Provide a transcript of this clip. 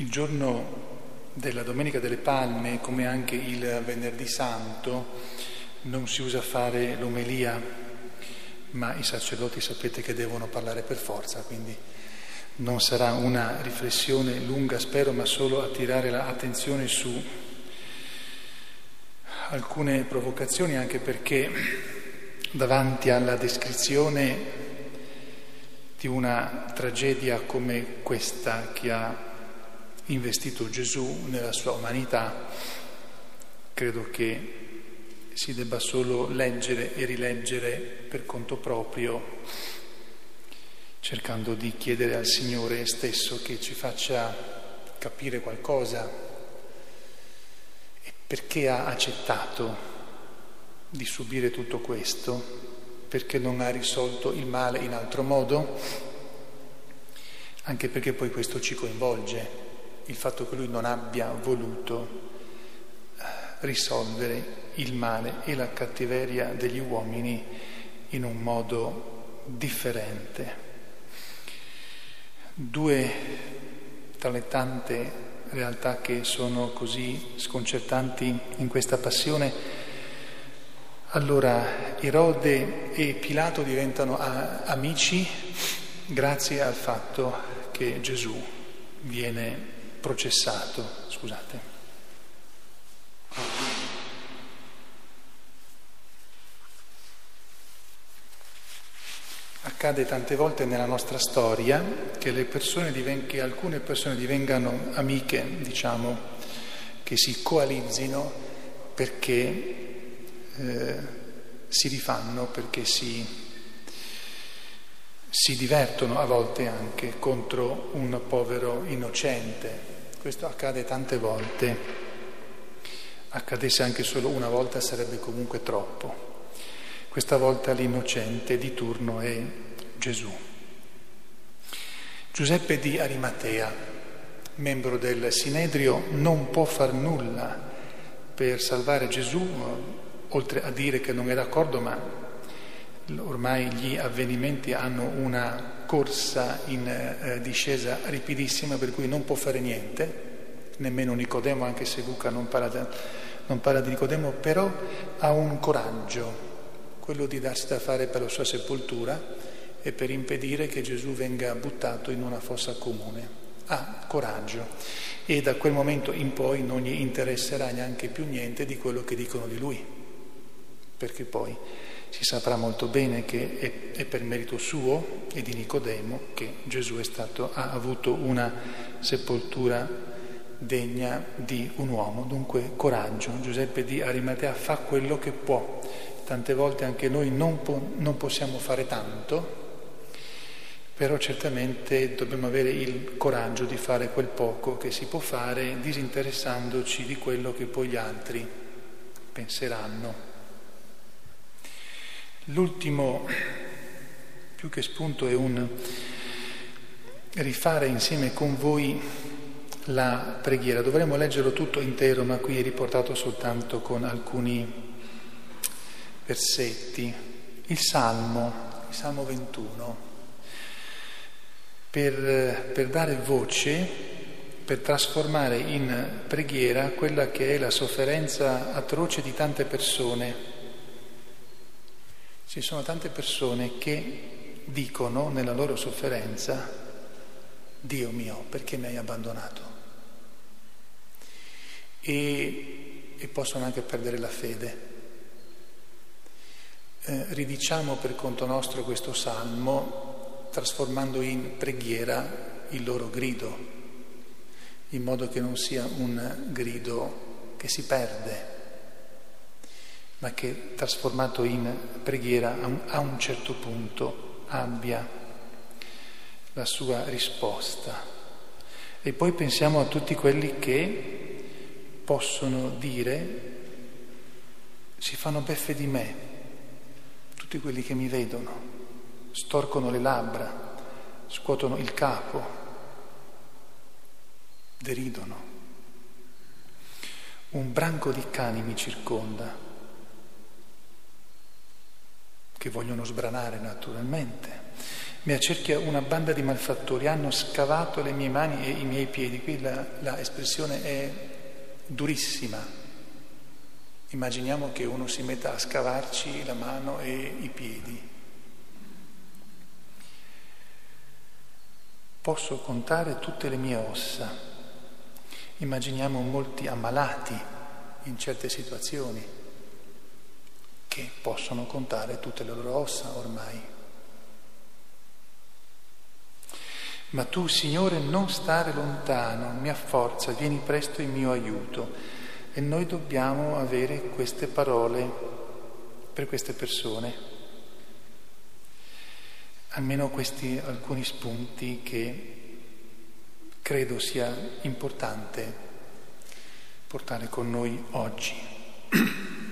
Il giorno della Domenica delle Palme, come anche il Venerdì Santo, non si usa fare l'omelia, ma i sacerdoti sapete che devono parlare per forza, quindi non sarà una riflessione lunga, spero, ma solo attirare l'attenzione su alcune provocazioni, anche perché davanti alla descrizione di una tragedia come questa che ha investito Gesù nella sua umanità, credo che si debba solo leggere e rileggere per conto proprio, cercando di chiedere al Signore stesso che ci faccia capire qualcosa e perché ha accettato di subire tutto questo, perché non ha risolto il male in altro modo, anche perché poi questo ci coinvolge il fatto che lui non abbia voluto eh, risolvere il male e la cattiveria degli uomini in un modo differente. Due tra le tante realtà che sono così sconcertanti in questa passione, allora Erode e Pilato diventano amici grazie al fatto che Gesù viene processato, scusate. Accade tante volte nella nostra storia che, persone diven- che alcune persone divengano amiche, diciamo, che si coalizzino perché eh, si rifanno, perché si si divertono a volte anche contro un povero innocente. Questo accade tante volte. Accadesse anche solo una volta sarebbe comunque troppo. Questa volta l'innocente di turno è Gesù. Giuseppe di Arimatea, membro del Sinedrio, non può far nulla per salvare Gesù, oltre a dire che non è d'accordo, ma Ormai gli avvenimenti hanno una corsa in eh, discesa ripidissima per cui non può fare niente, nemmeno Nicodemo, anche se Luca non parla, da, non parla di Nicodemo, però ha un coraggio, quello di darsi da fare per la sua sepoltura e per impedire che Gesù venga buttato in una fossa comune. Ha coraggio e da quel momento in poi non gli interesserà neanche più niente di quello che dicono di lui, perché poi si saprà molto bene che è, è, per merito suo e di Nicodemo che Gesù stato, ha avuto una sepoltura degna di un uomo. Dunque coraggio, Giuseppe di Arimatea fa quello che può. Tante volte anche noi non, po- non possiamo fare tanto, però certamente dobbiamo avere il coraggio di fare quel poco che si può fare disinteressandoci di quello che poi gli altri penseranno. L'ultimo, più che spunto, è un rifare insieme con voi la preghiera. Dovremmo leggerlo tutto intero, ma qui è riportato soltanto con alcuni versetti. Il Salmo, il Salmo 21, per, per dare voce, per trasformare in preghiera quella che è la sofferenza atroce di tante persone ci sono tante persone che dicono nella loro sofferenza, Dio mio, perché mi hai abbandonato? E, e possono anche perdere la fede. Eh, ridiciamo per conto nostro questo salmo trasformando in preghiera il loro grido, in modo che non sia un grido che si perde ma che trasformato in preghiera a un certo punto abbia la sua risposta. E poi pensiamo a tutti quelli che possono dire si fanno beffe di me, tutti quelli che mi vedono, storcono le labbra, scuotono il capo, deridono. Un branco di cani mi circonda che vogliono sbranare naturalmente, Mi accerchia una banda di malfattori, hanno scavato le mie mani e i miei piedi. Qui la, la espressione è durissima. Immaginiamo che uno si metta a scavarci la mano e i piedi. Posso contare tutte le mie ossa. Immaginiamo molti ammalati in certe situazioni che possono contare tutte le loro ossa ormai. Ma tu, Signore, non stare lontano, mi afforza, vieni presto in mio aiuto. E noi dobbiamo avere queste parole per queste persone almeno questi alcuni spunti che credo sia importante portare con noi oggi.